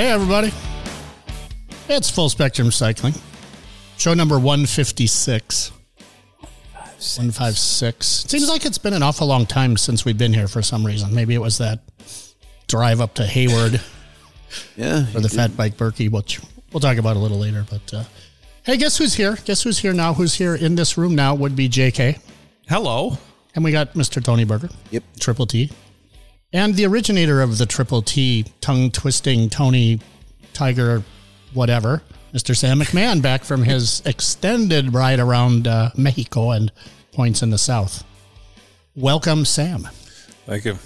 Hey, everybody. It's Full Spectrum Cycling. Show number 156. 156. Seems like it's been an awful long time since we've been here for some reason. Maybe it was that drive up to Hayward Yeah. for the Fat Bike Birkie, which we'll talk about a little later. But uh, hey, guess who's here? Guess who's here now? Who's here in this room now would be JK. Hello. And we got Mr. Tony Berger. Yep. Triple T. And the originator of the Triple T, tongue twisting Tony Tiger, whatever, Mr. Sam McMahon, back from his extended ride around uh, Mexico and points in the South. Welcome, Sam. Thank you.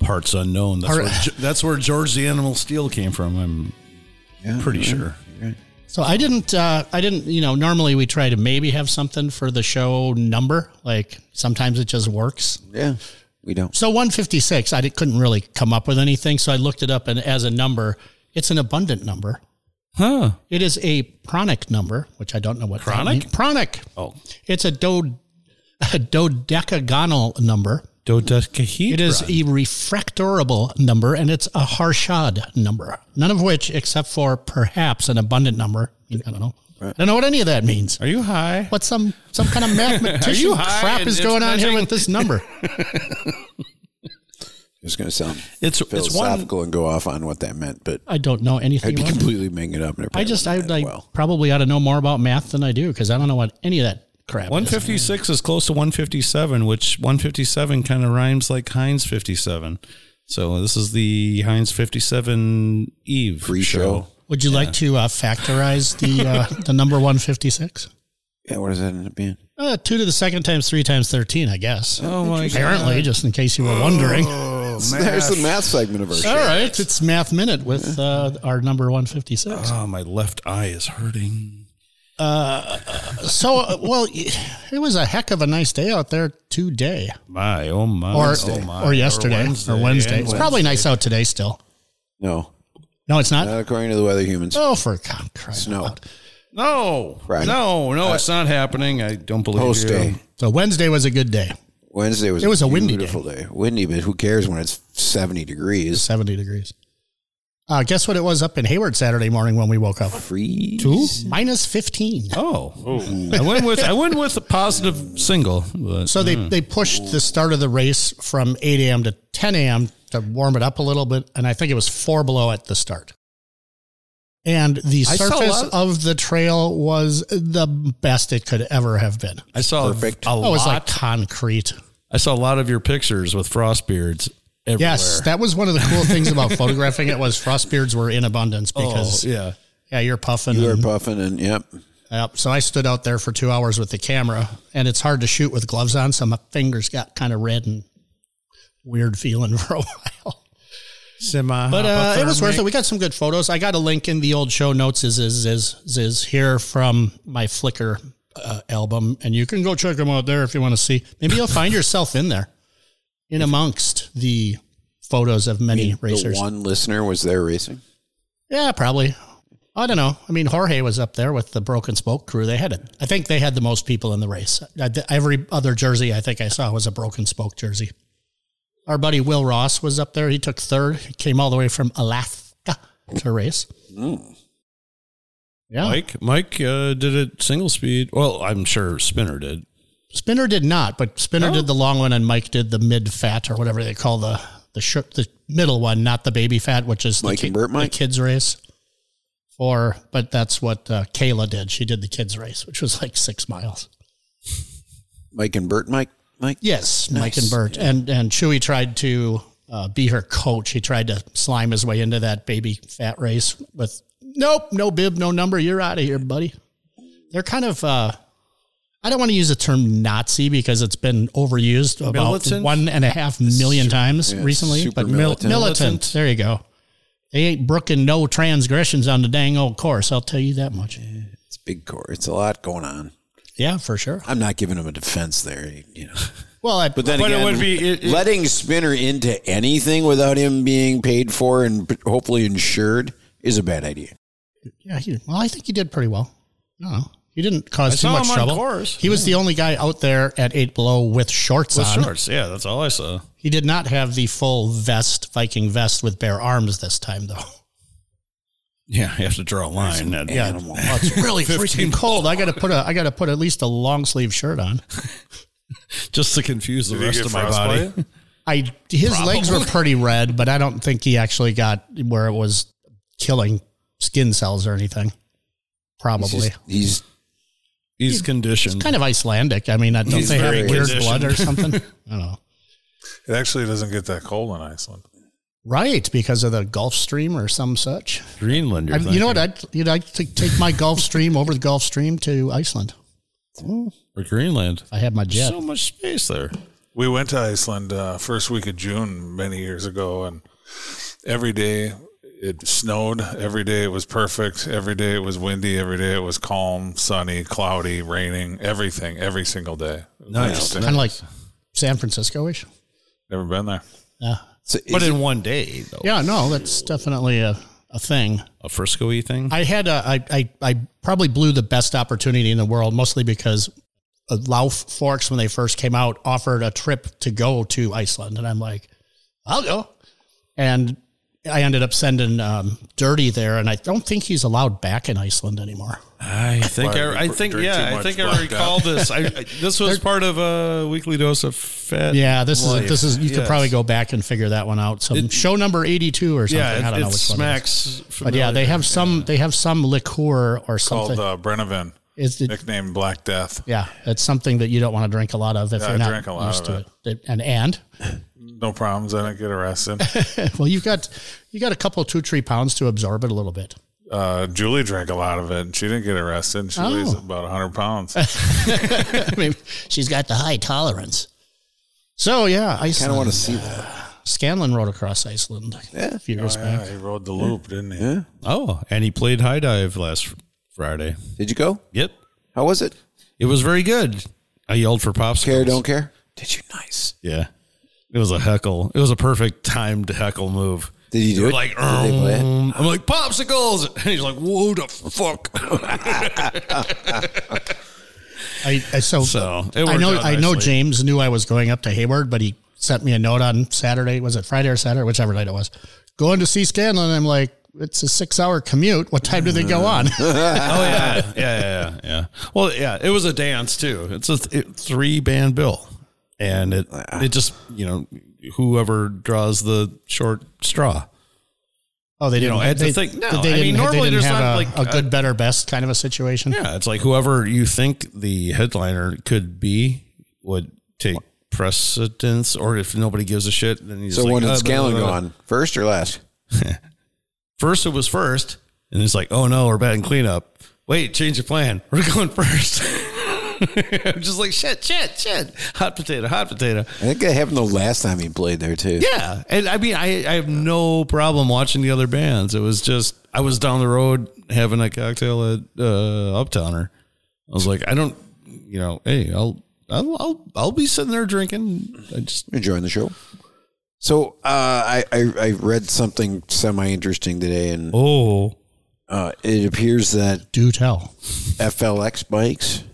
Parts unknown. That's, Part- where, that's where George the Animal Steel came from. I'm Yeah, pretty yeah, sure. right. So I didn't, uh, I didn't, you know, normally we try to maybe have something for the show number. Like sometimes it just works. Yeah. We don't. So 156, I couldn't really come up with anything. So I looked it up and as a number, it's an abundant number. Huh. It is a pranic number, which I don't know what Chronic? means. Pranic. Oh. It's a, do, a dodecagonal number. Dodecahedron. It is a refractorable number, and it's a Harshad number. None of which, except for perhaps an abundant number. I don't know. I don't know what any of that means. Are you high? What some some kind of mathematician Are you high crap is going on here with this number? It's going to sound It's it's one. philosophical and go off on what that meant, but I don't know anything. I'd be about it. completely making it up. And I just I, wouldn't I well. probably ought to know more about math than I do because I don't know what any of that crap. 156 is close to 157, which 157 kind of rhymes like Heinz 57. So this is the Heinz 57 Eve Free show. Show. Would you like to uh, factorize the uh, the number 156? Yeah, what does that end up being? Uh, two to the second times three times 13, I guess. Oh my Apparently, just in case you were wondering. Oh, There's the math segment of our show. All right, it's Math Minute with uh, our number 156. Oh, my left eye is hurting. Uh, So, uh, well, it was a heck of a nice day out there today, My, oh my. or oh my. or yesterday, or Wednesday. and It's probably nice out today still. No, No, it's not. not according to the weather humans. Oh, for God, Christ! Snow. No, Right. no, no, uh, it's not happening. I don't believe Post you. day. So Wednesday was a good day, Wednesday was It was a windy beautiful day. Windy, but who cares when it's 70 degrees? 70 degrees. Uh, guess what it was up in Hayward Saturday morning when we woke up? Freeze. Two minus 15. Oh, I went with I went with a positive single. But, So they, they pushed the start of the race from 8 a.m. to 10 a.m. to warm it up a little bit. And I think it was four below at the start. And the I saw a surface lot- of the trail was the best it could ever have been. I saw Perfect. a Oh, it was like concrete. I saw a lot of your pictures with frost beards everywhere. Yes, that was one of the cool things about photographing it was frost beards were in abundance because oh, yeah. yeah, you're puffing. You are and- puffing and yep. Yep. So I stood out there for two hours with the camera, and it's hard to shoot with gloves on, so my fingers got kind of red and weird feeling for a while. Semi, But uh, it was worth it. We got some good photos. I got a link in the old show notes. Is is is is here from my Flickr uh, album, and you can go check them out there if you want to see. Maybe you'll find yourself in there, in amongst the photos of many racers. The one listener was there racing. Yeah, probably. I don't know. I mean, Jorge was up there with the Broken Spoke crew. They had it. I think they had the most people in the race. Every other jersey I think I saw was a Broken Spoke jersey. Our buddy Will Ross was up there. He took third. He came all the way from Alaska to race. Yeah. Mike, Mike uh, did it single speed. Well, I'm sure Spinner did. Spinner did not, but Spinner did the long one and Mike did the mid fat or whatever they call the the sh- the middle one, not the baby fat, which is Mike the, and Bert the kids race. Or, but that's what uh, Kayla did. She did the kids race, which was like six miles. Mike and Bert, Mike, Mike. Yes, Mike and Bert, and and Chewy tried to uh, be her coach. He tried to slime his way into that baby fat race with nope, no bib, no number. You're out of here, buddy. They're kind of. Uh, I don't want to use the term Nazi because it's been overused about Militant? one and a half million times yeah, recently. But mil- militant. militant, there you go. They ain't brooking no transgressions on the dang old course. I'll tell you that much. It's big course. It's a lot going on. Yeah, for sure. I'm not giving him a defense there, you know. Well, I, But then But it again, would be- it- it- letting Spinner into anything without him being paid for and hopefully insured is a bad idea. Yeah, he, well, I think he did pretty well. No, he didn't cause I too saw much him on trouble. course. He was the only guy out there at eight below with shorts With on. shorts. Yeah, that's all I saw. He did not have the full vest, Viking vest with bare arms this time, though. Yeah, you have to draw a line. That- Yeah, well, it's really freaking cold. I got to put a I got to put at least a long sleeve shirt on. Just to confuse the Did he rest get of my body. frostbite? I his legs were pretty red, but I don't think he actually got where it was killing skin cells or anything. Probably. He's, just- he's He's conditioned. It's kind of Icelandic. I mean, I don't He's they have very weird blood or something? I don't know. It actually doesn't get that cold in Iceland. Right, because of the Gulf Stream or some such. Greenland. I, you know what? I'd, you'd like to take my Gulf Stream over the Gulf Stream to Iceland. or Greenland. I had my jet. So much space there. We went to Iceland uh, first week of June many years ago, and every day it snowed. Every day it was perfect. Every day it was windy. Every day it was calm, sunny, cloudy, raining. Everything, every single day. Nice. kind of like San Francisco ish. Never been there. Yeah. so But is in one day, though. Yeah, no, that's definitely a, a thing. A Frisco y thing. I had a, I, I, I probably blew the best opportunity in the world, mostly because uh, Lauf Forks, when they first came out, offered a trip to go to Iceland. And I'm like, I'll go. And I ended up sending um, Dirty there, and I don't think he's allowed back in Iceland anymore. I think I, I think yeah I think I recall this. I, I, this was part of a weekly dose of fat. Yeah, this is this is you could probably go back and figure that one out. So show number eighty two or something. Yeah, I don't it, know it which one. it is. smacks. But yeah, they have some they have some liqueur or something. Called uh, Brennivin, Is it, nicknamed Black Death. yeah, it's something that you don't want to drink a lot of if Yeah, you're I not drink a lot used of to it. And and No problems. I didn't get arrested. well, you've got you got a couple two three pounds to absorb it a little bit. Uh, Julie drank a lot of it, and she didn't get arrested. She weighs Oh. about 100 pounds. I mean, she's got the high tolerance. So yeah, I kind Iceland. of want to see that. Scanlon rode across Iceland a few years yeah, back. he rode the loop, didn't he? Yeah. Oh, and he played high dive last fr- Friday. Did you go? Yep, How was it? it was very good. I yelled for popsicles. Care, don't care? Did you? Nice. Yeah, it was a heckle. It was a perfect timed heckle move. Did you do They're it? like, Did they play it? um, I'm like popsicles, and he's like, "Whoa, the fuck!" I, I so, So, it I know I know. James knew I was going up to Hayward, but he sent me a note on Saturday. Was it Friday or Saturday? Whichever night it was. Going to see Scanlon. I'm like, it's a six hour commute. What time do they go on? oh yeah, yeah, yeah, yeah, yeah. Well, yeah, it was a dance too. It's a th- three band bill, and it it just you know whoever draws the short straw. Oh, they didn't. know, it's a they, thing- no, they I mean, normally they didn't there's have not, a, like, a good, better, best kind of a situation. Yeah, it's like whoever you think the headliner could be would take precedence, or if nobody gives a shit, then he's So like, when did uh, Scanlon blah, go on? First or last? First, it was first, and it's like, oh no, we're batting cleanup. Wait, change your plan. We're going first. I'm just like shit, shit, shit. Hot potato, hot potato. I think that happened the last time he played there too. Yeah, and I mean, I, I have no problem watching the other bands. It was just I was down the road having a cocktail at uh, Uptowner. I was like, I don't, you know, hey, I'll I'll I'll, I'll be sitting there drinking. I just enjoying the show. So uh, I, I I read something semi interesting today, and oh uh, it appears that Do tell. FLX bikes,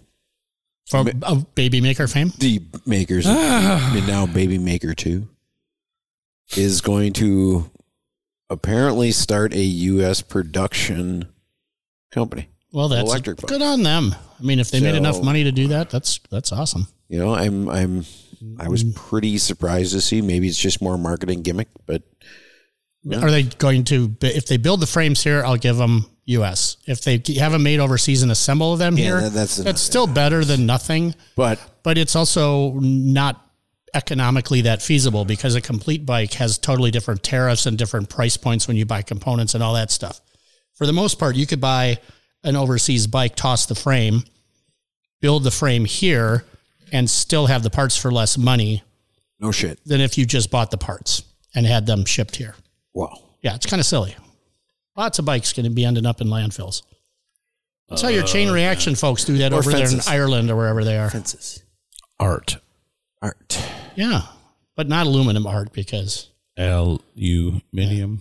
From of Baby Maker fame. the makers, and now Baby Maker Two, is going to apparently start a U.S. production company. Well, that's Electric good on them. I mean, if they made So- enough money to do that, that's that's awesome. You know, I'm I'm I was pretty surprised to see. Maybe it's just more marketing gimmick, but Are they going to? If they build the frames here, I'll give them U.S. If they have them made overseas and assemble them Yeah, here, that- that's- that's still better than nothing. but But it's also not economically that feasible because a complete bike has totally different tariffs and different price points when you buy components and all that stuff. For the most part, you could buy an overseas bike, toss the frame, build the frame here, and still have the parts for less money no shit. than if you just bought the parts and had them shipped here. Wow. Yeah, it's kind of silly. Lots of bikes going to be ending up in landfills. That's how your chain oh, reaction folks do that Or over there in Ireland or wherever they are. Fences. art Art. Yeah, but not aluminum art because aluminium.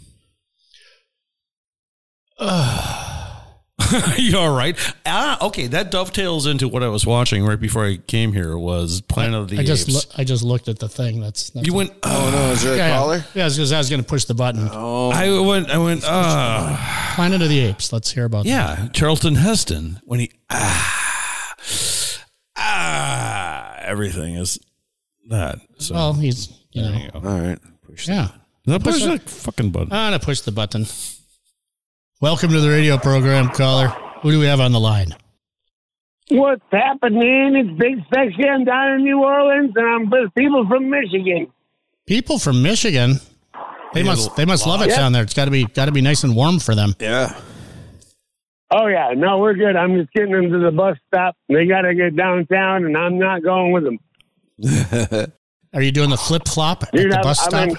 you all right? Ah, okay. That dovetails into what I was watching right before I came here. Was Planet of the I just Apes. loo- I just looked at the thing. That's, that's you went. Oh no, is there a yeah, yeah. caller? Yeah, because I was going to push the button. Oh, I went. I went. Ah, Planet of the Apes. Let's hear about that. yeah. Charlton Heston when he ah ah everything is that. So Well, he's you know you go. All right. Push that. yeah. Now push that fucking button. I'm gonna push the button. Welcome to the radio program, caller. Who do we have on the line? What's happening? It's Big Sexy. I'm down in New Orleans, and I'm with people from Michigan. People from Michigan. They Yeah, must they must love it Yeah. down there. It's got to be got to be nice and warm for them. Yeah. Oh yeah, no, we're good. I'm just getting them to the bus stop. They got to get downtown, and I'm not going with them. Are you doing the flip flop at Dude, the I'm- bus I'm stop? in-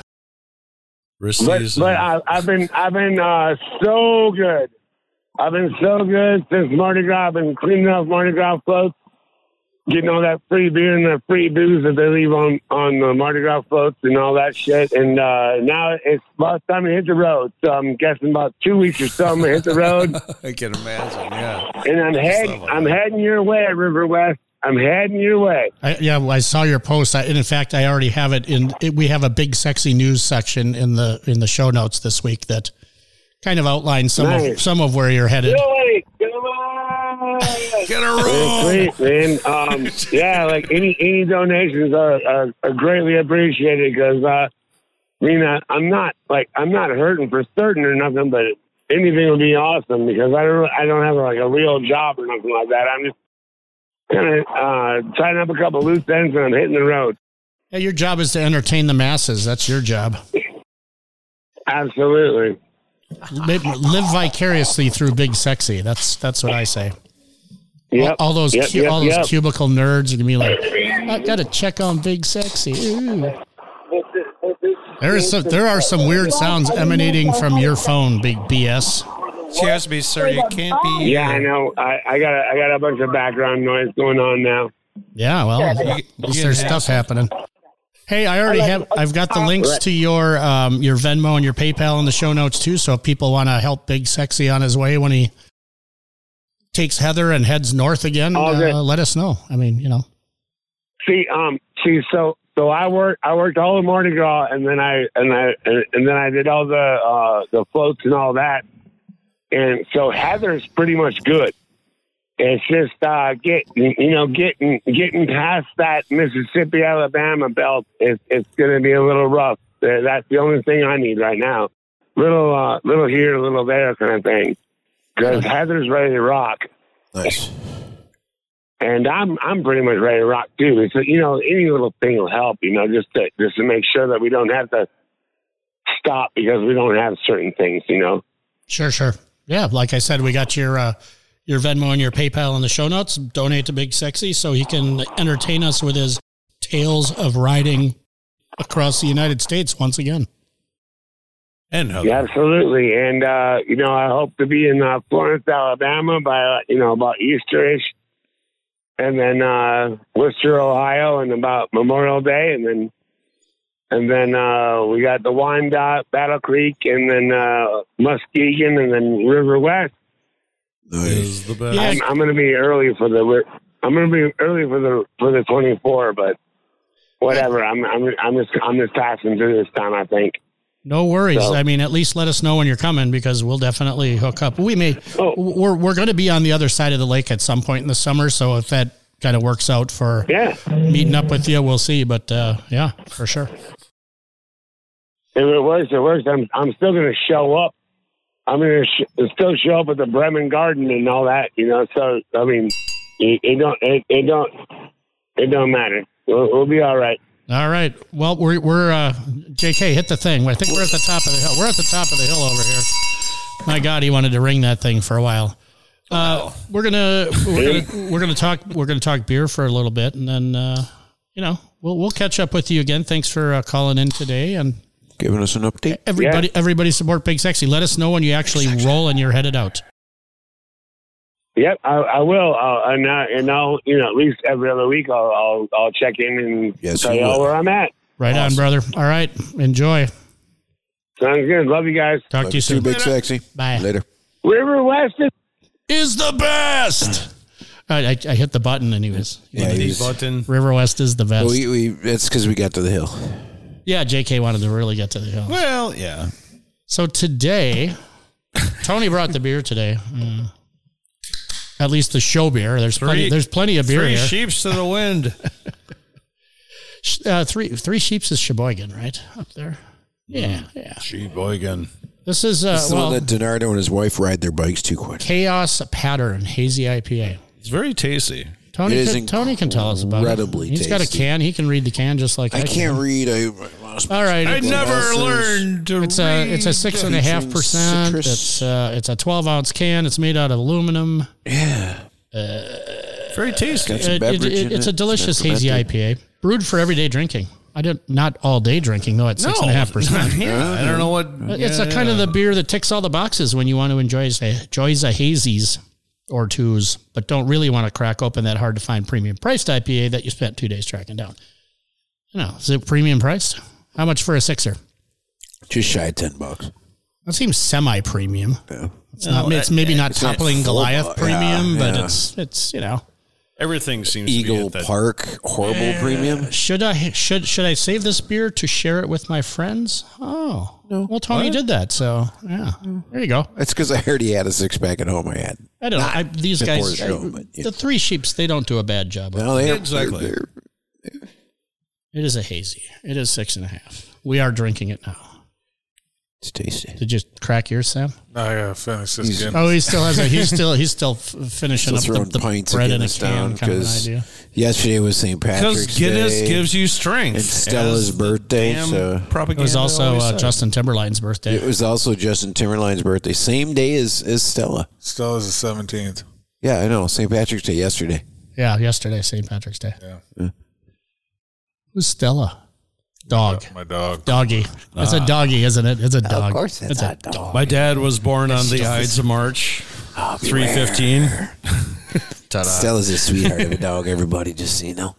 But but I, I've been I've been uh, so good. I've been so good since Mardi Gras. I've been cleaning up Mardi Gras floats, getting all that free beer and the free booze that they leave on on the Mardi Gras floats and all that shit. And uh, now it's about time to hit the road. So I'm guessing about two weeks or so I'm gonna hit the road, I can imagine. Yeah. and I'm heading I'm heading your way, River West. I'm heading your way. I, yeah, well, I saw your post. I, and in fact, I already have it in. It, we have a big, sexy news section in the in the show notes this week that kind of outlines some of some of where you're headed. Joey, come on. Get a room. Sweet, man. Um, yeah, like any any donations are are, are greatly appreciated because uh, I mean uh, I'm not like I'm not hurting for certain or nothing, but anything would be awesome because I don't I don't have like a real job or nothing like that. I'm just kind of uh, tying up a couple loose ends and I'm hitting the road. Yeah, your job is to entertain the masses. That's your job. Absolutely. Live, live vicariously through Big Sexy. That's that's what I say. Yep. All, all those Yep, cu- yep, all those yep. cubicle nerds are gonna be like, I gotta check on Big Sexy. Ooh. There is some, there are some weird sounds emanating from your phone, Big BS. Excuse me, sir. You can't be. Yeah, I know. I, I got a, I got a bunch of background noise going on now. Yeah, well, You- you there's stuff happening. Hey, I already have. I've got the links to your um, your Venmo and your PayPal in the show notes too. So if people want to help Big Sexy on his way when he takes Heather and heads north again, uh, let us know. I mean, you know, See, um, see, so so I worked I worked all the Mardi Gras, and then I and I and, and then I did all the uh, the floats and all that, and so Heather's pretty much good. It's just uh, get you know getting getting past that Mississippi Alabama belt. It's it's going to be a little rough. That's the only thing I need right now. Little uh, little here, little there kind of thing. Because Heather's ready to rock Nice. and I'm I'm pretty much ready to rock too. It's you know any little thing will help. You know just to just to make sure that we don't have to stop because we don't have certain things. You know. sure, sure, yeah. Like I said, we got your uh, your Venmo and your PayPal in the show notes. Donate to Big Sexy so he can entertain us with his tales of riding across the United States once again. And Heather. Yeah, absolutely. And uh, you know I hope to be in uh, Florence, Alabama by uh, you know about Easterish, and then uh, Wooster, Ohio, and about Memorial Day, and then. And then uh, we got the Wyandotte, Battle Creek, and then uh, Muskegon, and then River West. Nice. the best. Yeah. I'm, I'm going to be early for the. I'm going to be early for the for the 24, but whatever. I'm I'm I'm just I'm just passing through this time. I think. No worries. So- I mean, at least let us know when you're coming because we'll definitely hook up. We may Oh. we're we're going to be on the other side of the lake at some point in the summer, so if that kind of works out for Yeah. meeting up with you, we'll see. But uh, yeah, for sure. If it works, it works. I'm I'm still going to show up. I'm going to sh- still show up at the Bremen Garden and all that. You know. So I mean, it, it don't it, it don't it don't matter. We'll, we'll be all right. All right. Well, we're we're uh, J.K. hit the thing. I think we're at the top of the hill. We're at the top of the hill over here. My God, he wanted to ring that thing for a while. Uh, we're gonna we're gonna we're gonna talk we're gonna talk beer for a little bit, and then uh, you know we'll we'll catch up with you again. Thanks for uh, calling in today, and Giving us an update. everybody everybody support Big Sexy. Let us know when you actually roll and you're headed out. Yep, I, I will. Uh, and uh, and I'll you know at least every other week I'll I'll, I'll check in and Yes, tell you you all where I'm at. Right on, brother. All right, enjoy. Sounds good. Love you guys. Talk to you Too soon. big sexy. Bye. Later. River West is is the best. I, I, I hit the button and he was. Yeah, he was- Button. River West is the best. we, we, it's because we got to the hill. Yeah, JK wanted to really get to the hill. Well, yeah. So today, Tony brought the beer today. Mm. At least the show beer. There's plenty. There's plenty of beer Three here. sheeps to the wind. Uh, three three sheeps is Sheboygan, right up there. Yeah, yeah. Sheboygan. This is uh, It's the well, one that Donardo and his wife ride their bikes too quick. Chaos Pattern Hazy IPA. It's very tasty. Tony, It is can, Tony can tell us about it. incredibly He's got a can. He can read the can just like I, I can't read. I lost my All right, I never else is- learned to it's a it's a six and a half percent. citrus. It's uh, it's a twelve ounce can. It's made out of aluminum. Yeah. Very tasty. Got some It- it- beverage it- in it's a delicious Not hazy. IPA, brewed for everyday drinking. I didn't not all day drinking though at six and a half percent. Yeah, I don't know what. It's a kind of the beer that ticks all the boxes when you want to enjoy enjoys a hazies or twos, but don't really want to crack open that hard to find premium priced IPA that you spent two days tracking down. You know, is it premium priced? How much for a sixer? Just shy of ten bucks. That seems semi premium. Yeah. It's not. It's maybe not not toppling full Goliath bu- premium, yeah, but yeah. it's it's you know. Everything seems to be Eagle at that. Park, horrible premium. Should I should should I save this beer to share it with my friends? Oh, well, Tony did that, so yeah. There you go. It's because I heard he had a six pack at home. I had. I don't know. I, these guys, the show, I- but, yeah. the three sheeps, they don't do a bad job. Well, they Exactly. They're, It is a hazy. It is six and a half. We are drinking it now. It's tasty. Did you crack yours, Sam? I gotta finish this He's- again. Oh, he still has a. He's still he's still f- finishing Still up the, the pints bread of in a can down kind of an idea. yesterday was St. Patrick's Because Patrick's Guinness Day gives you strength. and Stella's birthday. damn So propaganda It was also uh. Justin Timberline's birthday. it was also Justin Timberline's birthday, same day as as Stella. Stella's the seventeenth. Yeah, I know. St. Patrick's Day yesterday. Yeah, yesterday, St. Patrick's Day. Yeah. Who's Stella? Dog. My dog. Doggy. It's a ah. doggy, isn't it? It's a dog. course it's it's a a dog. My dad was born on the Ides of March, three fifteen. Stella's a sweetheart of a dog. Everybody, just so you know.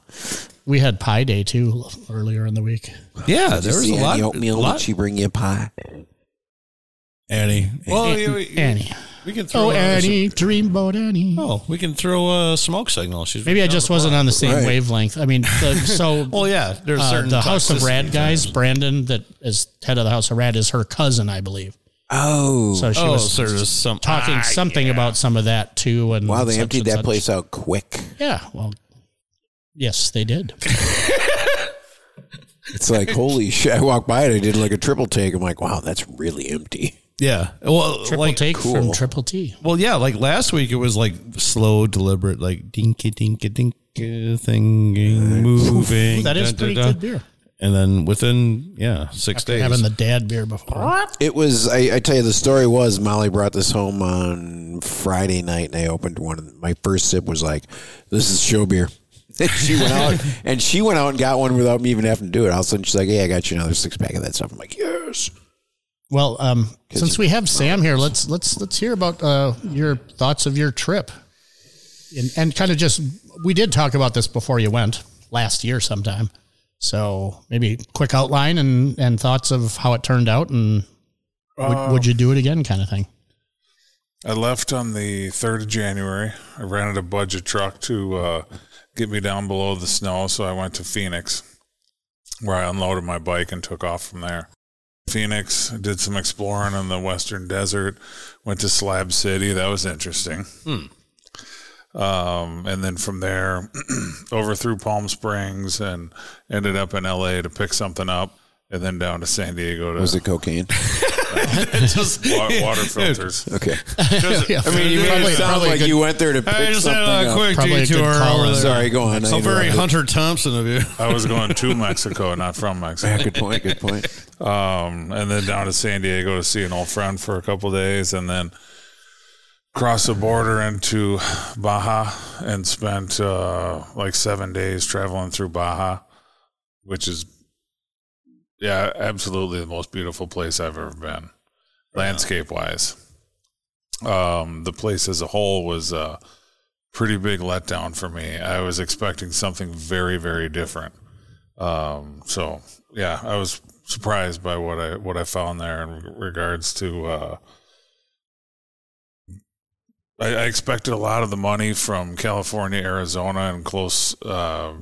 We had Pie Day too earlier in the week. Yeah, Did there was a lot. Annie oatmeal? lot Did she bring you a pie? Annie. Well, yeah, Annie. We can throw. Oh, a- Annie, dreamboat Annie. Oh, we can throw a smoke signal. She's Maybe I just wasn't on the same Right. wavelength. I mean, the, so Well, yeah, there's uh, certain the House of Rad guys, times. Brandon, that is head of the House of Rad, is her cousin, I believe. Oh, So she Oh, was so there's some talking ah, something yeah. about some of that too. And wow! They emptied that such. place out quick. Yeah, well, yes, they did. It's like holy shit! I walked by it. I did like a triple take. I'm like, wow, that's really empty. Yeah. Well, Triple like take from. Triple T. Well, yeah, like last week it was like slow, deliberate, like dinky dinky dinky thing moving. That is da, da, pretty da. good beer. And then within yeah six days, Having the dad beer before. It was. I, I tell you, the story was Molly brought this home on Friday night, and I opened one. of My first sip was like, "This is show beer." And she went out and she went out and got one without me even having to do it. All of a sudden, she's like, "Hey, I got you another six pack of that stuff." I'm like, "Yes." Well, um, since we have Sam here, let's let's let's hear about uh, your thoughts of your trip, and, and kind of just we did talk about this before you went last year sometime. So maybe quick outline and and thoughts of how it turned out, and would, would you do it again, kind of thing. I left on the 3rd of January. I rented a budget truck to uh, get me down below the snow. So I went to Phoenix where I unloaded my bike and took off from there. Phoenix, did some exploring in the western desert, went to Slab City. That was interesting. Um, and then from there, over through Palm Springs and ended up in LA to pick something up. And then down to San Diego to Was it cocaine? wa- water filters. Okay. Yeah, I mean, you made it sound like good- you went there to pick I just something had a up. quick Probably a good detour call over there. Sorry, go on. I So very interrupted. Hunter Thompson of you. I was going to Mexico, not from Yeah, Mexico. good point. Good point. Um, and then down to San Diego to see an old friend for a couple days, and then cross the border into Baja and spent uh, like seven days traveling through Baja, which is yeah, absolutely the most beautiful place I've ever been, landscape wise. Um, the place as a whole was a pretty big letdown for me. I was expecting something very, very different. Um, so yeah, I was surprised by what I what I found there in regards to uh, I, I expected a lot of the money from California, Arizona, and close, uh,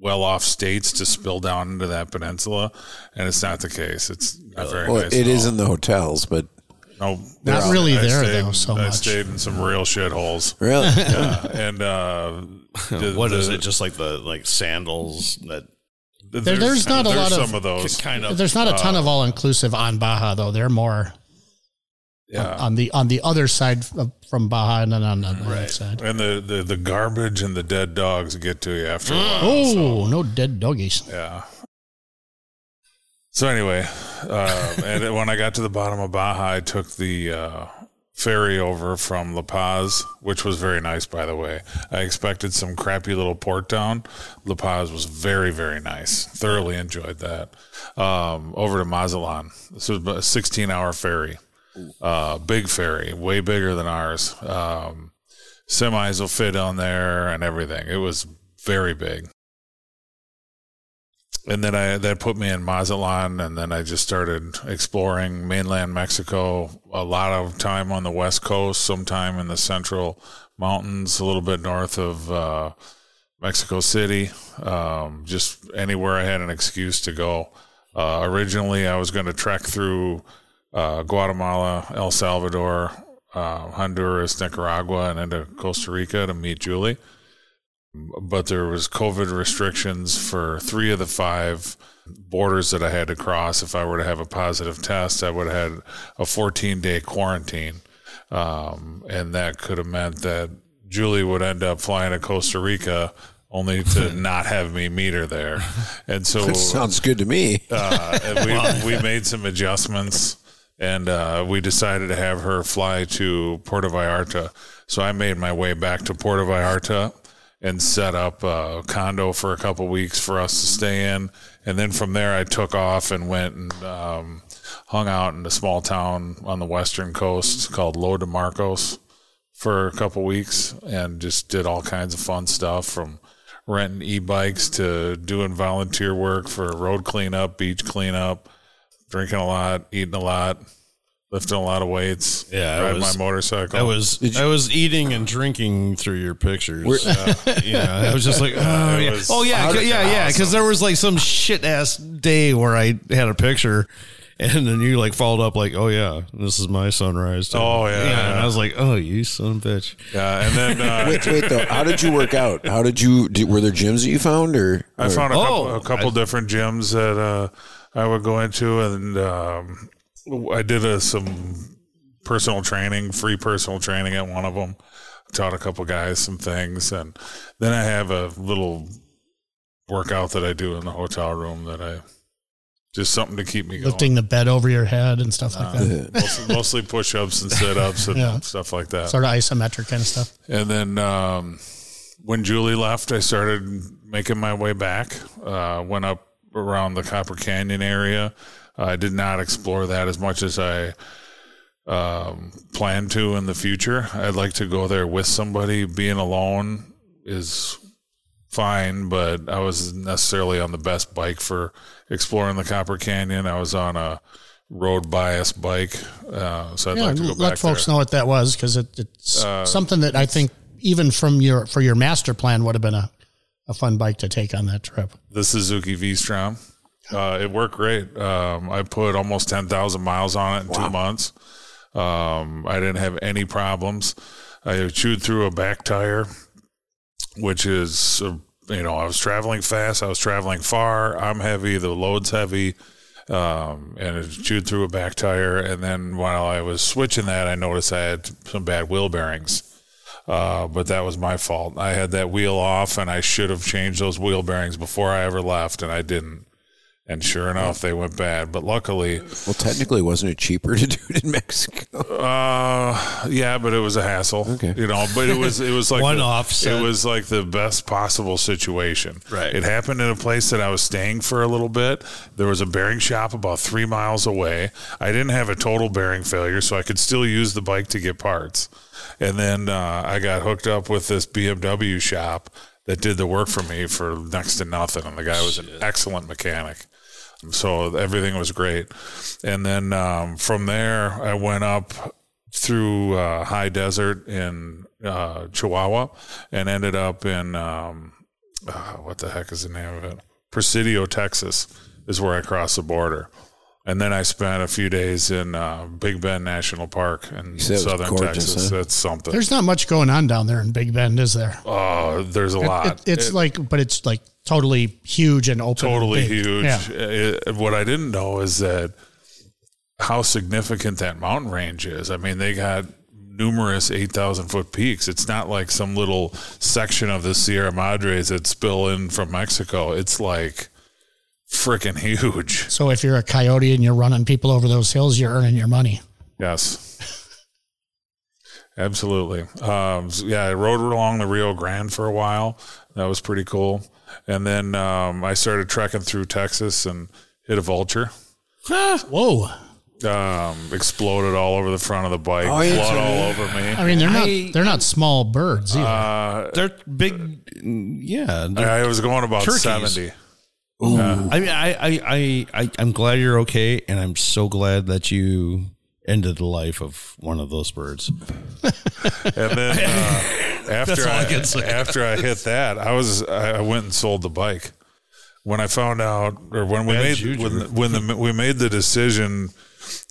well off states to spill down into that peninsula, and it's not the case. It's not very Well, nice. it at is all. in the hotels, but No, Not I- really I there, stayed- though, so I much. stayed in some real shitholes. really, Yeah, and uh, the- What is the- it? Just like the like sandals that There- there's not a there's lot of- some of those. kind of. There's not a ton uh, of all inclusive on Baja though. They're more Yeah, on the on the other side of, from Baja and then on the right side. and the, the the garbage and the dead dogs get to you after a while. Oh, no dead doggies. Yeah. So anyway, uh, and when I got to the bottom of Baja, I took the uh, ferry over from La Paz, which was very nice, by the way. I expected some crappy little port town. La Paz was very, very nice. Thoroughly enjoyed that. Um, over to Mazatlan. This was a 16 hour ferry. Uh, big ferry, way bigger than ours. Um, semis will fit on there and everything. It was very big and then I that put me in Mazatlan, and then I just started exploring mainland Mexico. A lot of time on the west coast, some time in the central mountains, a little bit north of uh, Mexico City. Um, just anywhere I had an excuse to go. Uh, originally, I was going to trek through uh, Guatemala, El Salvador, uh, Honduras, Nicaragua, and into Costa Rica to meet Julie but there was COVID restrictions for three of the five borders that I had to cross. If I were to have a positive test, I would have had a 14 day quarantine. Um, and that could have meant that Julie would end up flying to Costa Rica only to not have me meet her there. And so sounds good to me. uh, we we made some adjustments, and uh, we decided to have her fly to Puerto Vallarta. So I made my way back to Puerto Vallarta and set up a condo for a couple weeks for us to stay in, and then from there I took off and went and um, hung out in a small town on the western coast called Lo de Marcos for a couple weeks and just did all kinds of fun stuff from renting e-bikes to doing volunteer work for road cleanup, beach cleanup, drinking a lot, eating a lot, lifting a lot of weights. Yeah, it riding was- my motorcycle. I was I was eating and drinking through your pictures. yeah, I was just like, oh It yeah, oh yeah, awesome. yeah, yeah. Because there was like some shit ass day where I had a picture, and then you like followed up like, oh yeah, this is my sunrise. too. Oh, yeah, and yeah. I was like, oh you son of a bitch. yeah, and then uh, Wait, wait though. How did you work out? How did you? Did, were there gyms that you found, or, I or- found a couple, Oh, a couple I- different gyms that uh, I would go into, and um, I did a, some personal training, free personal training at one of them. Taught a couple guys some things, and then I have a little workout that I do in the hotel room that I just something to keep me going. Lifting the bed over your head and stuff like that. mostly, mostly push-ups and sit-ups and Yeah. stuff like that. Sort of isometric kind of stuff. And then um, when Julie left, I started making my way back. Uh, went up around the Copper Canyon area. I did not explore that as much as I um, plan to in the future. I'd like to go there with somebody. Being alone is fine, but I wasn't necessarily on the best bike for exploring the Copper Canyon. I was on a road bias bike, uh, so I'd Yeah, like to go let folks there. know what that was because it, it's Uh, something that I think even from your for your master plan would have been a, a fun bike to take on that trip. the Suzuki V-Strom. Uh, it worked great. Um, I put almost 10,000 miles on it in two months. Um, I didn't have any problems. I chewed through a back tire, which is, uh, you know, I was traveling fast. I was traveling far. I'm heavy. The load's heavy. Um, and it chewed through a back tire. And then while I was switching that, I noticed I had some bad wheel bearings. Uh, but that was my fault. I had that wheel off, and I should have changed those wheel bearings before I ever left, and I didn't. And sure enough, they went bad. But luckily, well, technically, wasn't it cheaper to do it in Mexico? uh, yeah, but it was a hassle. Okay. You know, but it was it was like One the, offset. It was like the best possible situation. Right. It happened in a place that I was staying for a little bit. There was a bearing shop about three miles away. I didn't have a total bearing failure, so I could still use the bike to get parts. And then uh, I got hooked up with this BMW shop that did the work for me for next to nothing, and the guy was an excellent mechanic. So everything was great. And then um, from there, I went up through uh, high desert in uh, Chihuahua and ended up in um, uh, what the heck is the name of it? Presidio, Texas, is where I crossed the border. And then I spent a few days in uh, Big Bend National Park in said it was southern gorgeous, Texas. huh? That's something. There's not much going on down there in Big Bend, is there? uh, there's a It- lot. it- it's It- like, but it's like totally huge and open. totally huge. Yeah. It- what I didn't know is that how significant that mountain range is. I mean, they got numerous 8,000 foot peaks. It's not like some little section of the Sierra Madres that spill in from Mexico. It's like freaking huge. So if you're a coyote and you're running people over those hills, you're earning your money. Yes. Absolutely. Um, yeah, I rode along the Rio Grande for a while. That was pretty cool. And then um, I started trekking through Texas and hit a vulture. Whoa. um, exploded all over the front of the bike, Oh, yeah, blood so- all over me. I mean, they're not I- they're not small birds either. Uh, They're big. Yeah. they're- I was going about Turkeys. seventy. I mean, I, I, I, I, I'm glad you're okay, and I'm so glad that you ended the life of one of those birds. And then uh, after I I, after I hit that, I was I I went and sold the bike. When I found out, or when we Bad made juju. when when the we made the decision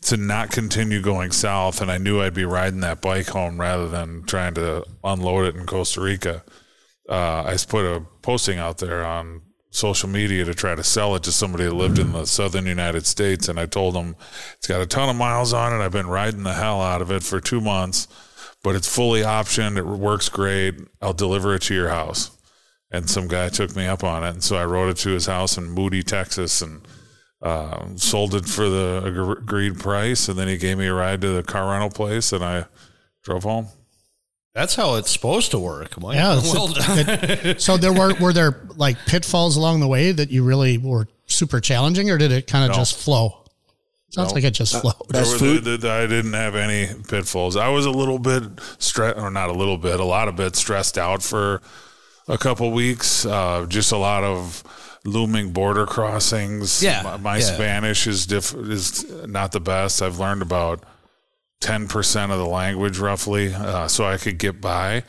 to not continue going south, and I knew I'd be riding that bike home rather than trying to unload it in Costa Rica. Uh, I put a posting out there on social media to try to sell it to somebody that lived in the southern United States, and I told them it's got a ton of miles on it. I've been riding the hell out of it for two months, but it's fully optioned. It works great. I'll deliver it to your house. And some guy took me up on it, and so I rode it to his house in Moody, Texas, and uh, sold it for the agreed price. And then he gave me a ride to the car rental place, and I drove home. That's how it's supposed to work. Mike. yeah. it's- well done. it- so there were were there like pitfalls along the way that you really were super challenging, or did it kind of No. just flow? Sounds like it just flowed. Best There were food? the- the- I didn't have any pitfalls. I was a little bit stressed, or not a little bit, a lot of bit stressed out for a couple weeks. Uh, just a lot of looming border crossings. Yeah, my, my yeah. Spanish is diff- is not the best. I've learned about ten percent of the language roughly, uh, so I could get by.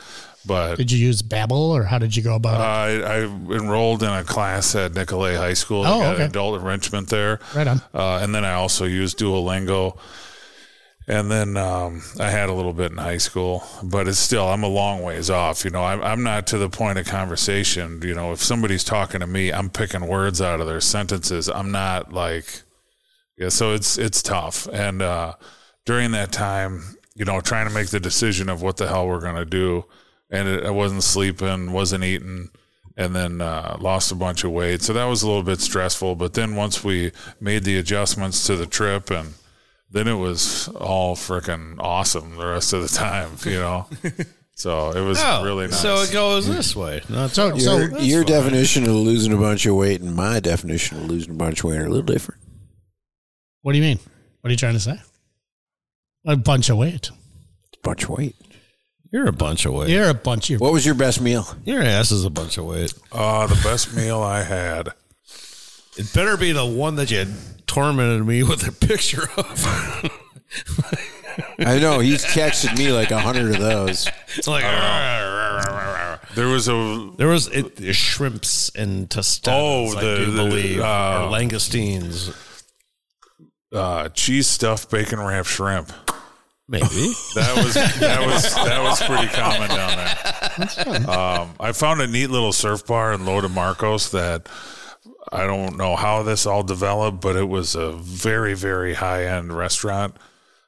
But Did you use Babbel, or how did you go about it? I, I enrolled in a class at Nicolet High School. Oh, okay. adult enrichment there. Right on. Uh, and then I also used Duolingo. And then um, I had a little bit in high school, but it's still, I'm a long ways off. You know, I'm, I'm not to the point of conversation. You know, if somebody's talking to me, I'm picking words out of their sentences. I'm not like, yeah, so it's, it's tough. And uh, during that time, you know, trying to make the decision of what the hell we're going to do. And it, I wasn't sleeping, wasn't eating and then uh, lost a bunch of weight. So that was a little bit stressful. But then once we made the adjustments to the trip, and then it was all freaking awesome the rest of the time, you know. so it was Oh, really nice. So it goes this way. Not So, so Your, your definition of losing a bunch of weight and my definition of losing a bunch of weight are a little different. what do you mean? What are you trying to say? A bunch of weight. bunch of weight. You're a bunch of weight. You're a bunch of. What was your best meal? Your ass is a bunch of weight. uh, the best meal I had. It better be the one that you tormented me with a picture of. I know he's texted me like a hundred of those. It's like There was a there was it, shrimps and tostadas. Oh, I the- do the, believe, uh, or langoustines. uh, cheese stuffed bacon wrapped shrimp. Maybe That was that was that was pretty common down there. Um, I found a neat little surf bar in Lo de Marcos that I don't know how this all developed, but it was a very very high end restaurant.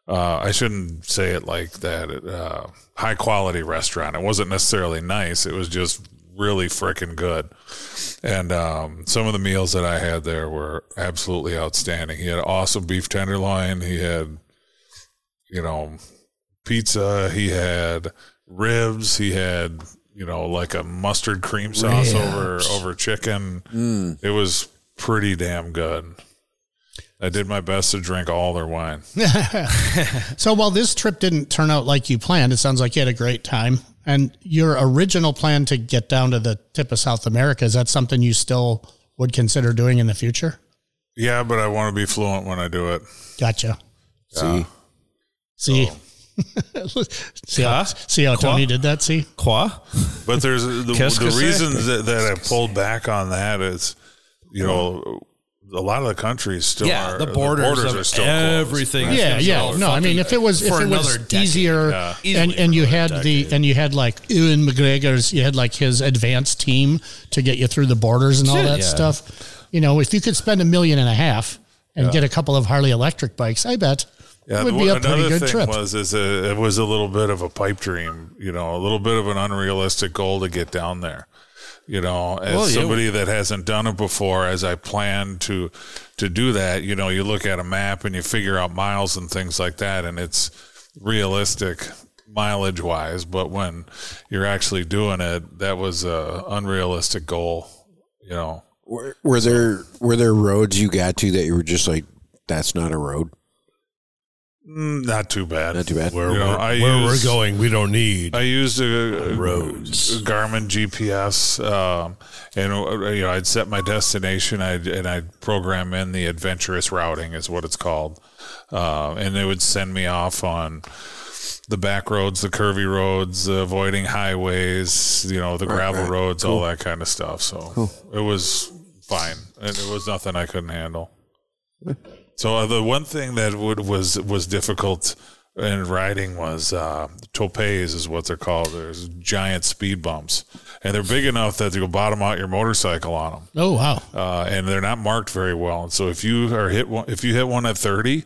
Uh, I shouldn't say it like that. Uh, high quality restaurant. It wasn't necessarily nice. It was just really freaking good. And um, some of the meals that I had there were absolutely outstanding. He had awesome beef tenderloin. He had you know, pizza. He had ribs. He had, you know, like a mustard cream sauce over over chicken. Mm. It was pretty damn good. I did my best to drink all their wine. So while this trip didn't turn out like you planned, it sounds like you had a great time. And your original plan to get down to the tip of South America is that something you still would consider doing in the future? Yeah, but I want to be fluent when I do it. Gotcha. See, See, oh. see how, see how Tony did that? See, Quoi? But there's the, Qu'est-ce the que reason that, that I pulled back on that is, you know, a lot of the countries still Yeah, are the borders, of are still closed. everything. is yeah, yeah. No, I mean, if it was if for it was another decade. easier, Yeah. and and you had another the and you had like Ewan McGregor's, you had like his advanced team to get you through the borders and all Shit, that yeah. stuff. You know, if you could spend a million and a half and get a couple of Harley electric bikes, I bet Yeah, would the- be a pretty another good thing trip. was is a, it was a little bit of a pipe dream, you know, a little bit of an unrealistic goal to get down there. You know, as Well, yeah. somebody that hasn't done it before, as I plan to to do that, you know, you look at a map and you figure out miles and things like that, and it's realistic mileage wise. But when you're actually doing it, that was a unrealistic goal. You know, Were, were there were there roads you got to that you were just like, that's not a road? Mm, not too bad. Not too bad. You know, I where use- we're going, we don't need. I used a, a Roads. a Garmin GPS, um, and uh, you know I'd set my destination, I'd, and I'd program in the adventurous routing is what it's called, uh, and it would send me off on the back roads, the curvy roads, uh, avoiding highways, you know, the gravel right. roads, all that kind of stuff. So it was fine, and it was nothing I couldn't handle. So uh, the one thing that would was was difficult in riding was uh, topes is what they're called. There's giant speed bumps, and they're big enough that you'll bottom out your motorcycle on them, oh wow, uh, and they're not marked very well. And so if you are hit one, if you hit one at thirty,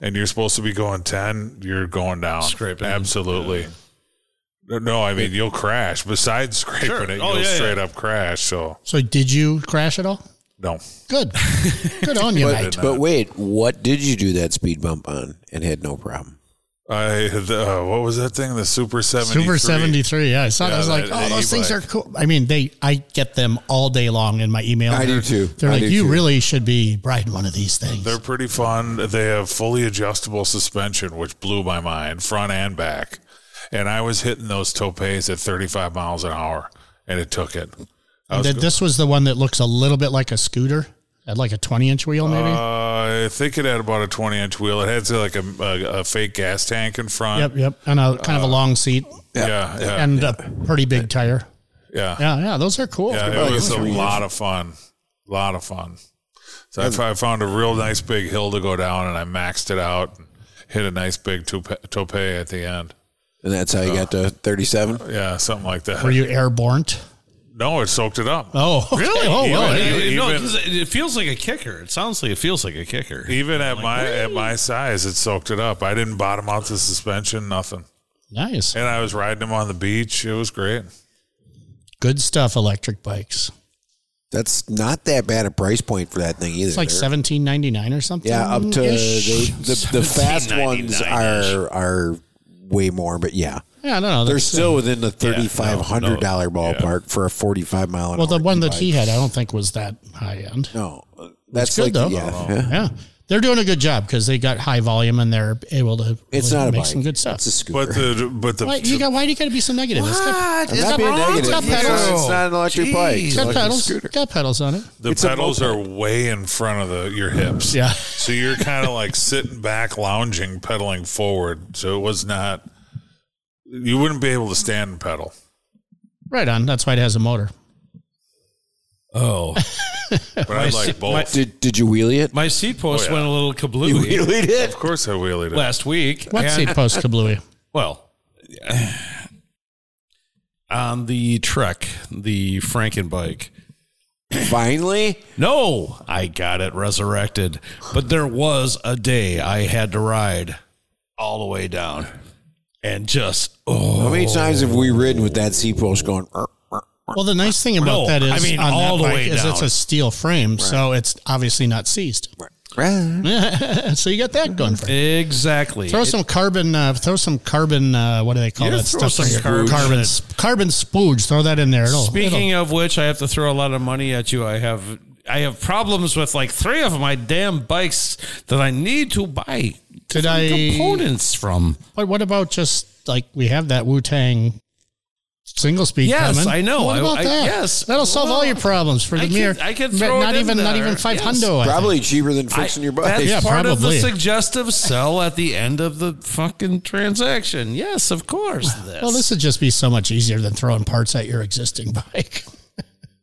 and you're supposed to be going ten, you're going down. Scraping. absolutely. No, I mean you'll crash. Besides scraping Sure. it, Oh, you'll yeah, straight yeah. up crash. So so did you crash at all? No, Good, good on you, But, mate. but wait, what did you do that speed bump on and had no problem? I the, uh, what was that thing? The Super Seventy. Super seventy three. Yeah, I saw. it. I Yeah, was like, that- oh, that those things are cool. I mean, they. I get them all day long in my email. I do They're- too. They're I like, you too. really should be riding one of these things. They're pretty fun. They have fully adjustable suspension, which blew my mind, front and back. And I was hitting those topes at 35 miles an hour, and it took it. I was th- go- this was the one that looks a little bit like a scooter, had like a twenty inch wheel, maybe. uh, I think it had about a 20 inch wheel. It had like a, a, a fake gas tank in front. yep, yep, and a kind of a long seat Yeah, yeah, and a pretty big tire. yeah. Yeah, yeah, those are cool. Yeah, it was a three lot of fun. A lot of fun. So I found a real nice big hill to go down, and I maxed it out and hit a nice big tope, tope at the end. And that's how you got to 37? Yeah, something like that. Were you airborne? No, it soaked it up. Oh, okay. Oh, well, Even- hey, no, even- 'cause it it feels like a kicker. It sounds like it feels like a kicker. Even at my at my size, it soaked it up. I didn't bottom out the suspension, nothing. nice, And I was riding them on the beach. It was great. good stuff. Electric bikes. That's not that bad a price point for that thing either. It's like They're- seventeen ninety nine or something. Yeah, up to they, ish. the the fast ones are are way more, but yeah, Yeah, I don't know. they're That's, still uh, within the thirty five hundred dollar no, ballpark for a forty five mile an well, the hour one that e-bike. he had, I don't think was that high end. no, that's good, like though. yeah, oh. yeah. Yeah, they're doing a good job because they got high volume and they're able to. It's really not a make bike. some good stuff. It's a scooter. But the but the why, you got, why do you got to be so negative? It's got, I'm not being negative. It's got It's pedals. not an electric bike. It's it's an got electric pedals. scooter. Got pedals on it. the it's a pedals are way in front of the your hips. Yeah. So you're kind of like sitting back, lounging, pedaling forward. So it was not. You wouldn't be able to stand and pedal. Right on. That's why it has a motor. Oh, But I like se- both. my- Did did you wheelie it? my seat oh, post Oh, yeah. went a little You kablooey wheelied it. of course, I wheelied it. last week. What and- seat post kablooey? Well, on the Trek, the Franken bike. Finally, No, I got it resurrected. But there was a day I had to ride all the way down and just oh how many times have we ridden with that seat post going? Well, the nice thing about No, that is I mean, on all that the bike way is it's a steel frame, so it's obviously not seized. Right. so you got that going for you. exactly. Throw some carbon. Uh, throw some carbon. Uh, what do they call Yeah, that throw stuff? some carbon. carbon. s- Carbon spooge. Throw that in there. It'll, Speaking it'll- of which, I have to throw a lot of money at you. I have I have problems with like three of my damn bikes that I need to buy Did different I- components from. but what about just like we have that Wu Tang single speed Yes, coming. I know. What I- about I- that? yes. that'll solve all Well, your problems for the I could- mirror. I could But throw not it in even not there. even five Yes. hundo. I think. Probably cheaper than fixing your bike. That's Yeah, part of the probably. suggestive sell at the end of the fucking transaction. Yes, of course. This. Well, this would just be so much easier than throwing parts at your existing bike.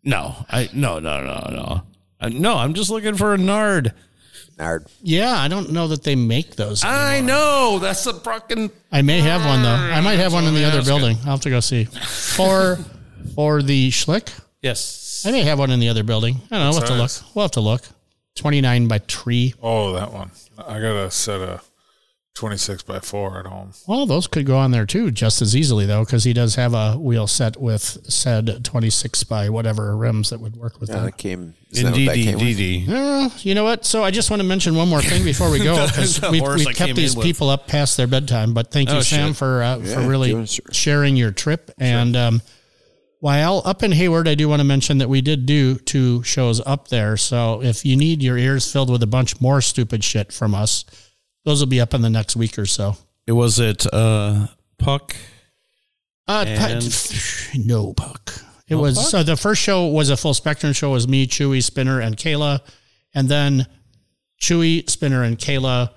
no, I no no no no. I, no, I'm just looking for a Knard. Knard. Yeah, I don't know that they make those. I know that's a fucking. I may have one though. I might have one in the other building. I'll have to go see. For for the Schlick, Yes. I may have one in the other building. I don't know. We'll have to look. We'll have to look. Twenty nine by tree. Oh, that one. I got a set of 26 by 4 at home. Well, those could go on there too, just as easily though, because he does have a wheel set with said twenty six by whatever rims that would work with Yeah, that. that came. Is that what that Indeed, came with? indeed. Uh, you know what? So I just want to mention one more thing before we go because we've, we've kept these people up past their bedtime. But thank you, Oh, Sam, shit. for uh, Yeah, for really sure. sharing your trip. And um, while up in Hayward, I do want to mention that we did do two shows up there. So if you need your ears filled with a bunch more stupid shit from us, those will be up in the next week or so. It was it. Uh, Puck. Uh, no puck. It was so the first show was a full spectrum show. Was me, Chewy, Spinner, and Kayla, and then Chewy, Spinner, and Kayla.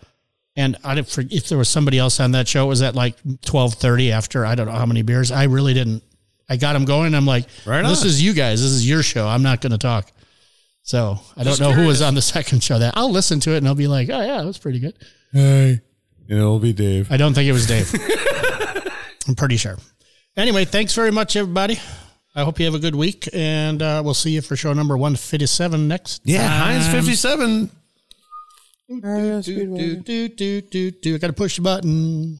And I don't forget if there was somebody else on that show. It was at like twelve thirty after I don't know how many beers. I really didn't. I got them going. I'm like, Right this is you guys. This is your show. I'm not going to talk. So I don't Just know who was on the second show. That I'll listen to it and I'll be like, oh yeah, that was pretty good. Hey. It'll be Dave. I don't think it was Dave. I'm pretty sure. Anyway, thanks very much, everybody. I hope you have a good week, and uh, we'll see you for show number 157 next. Yeah, Heinz time. 57. Do, do, do, do, do, do. I got to push the button.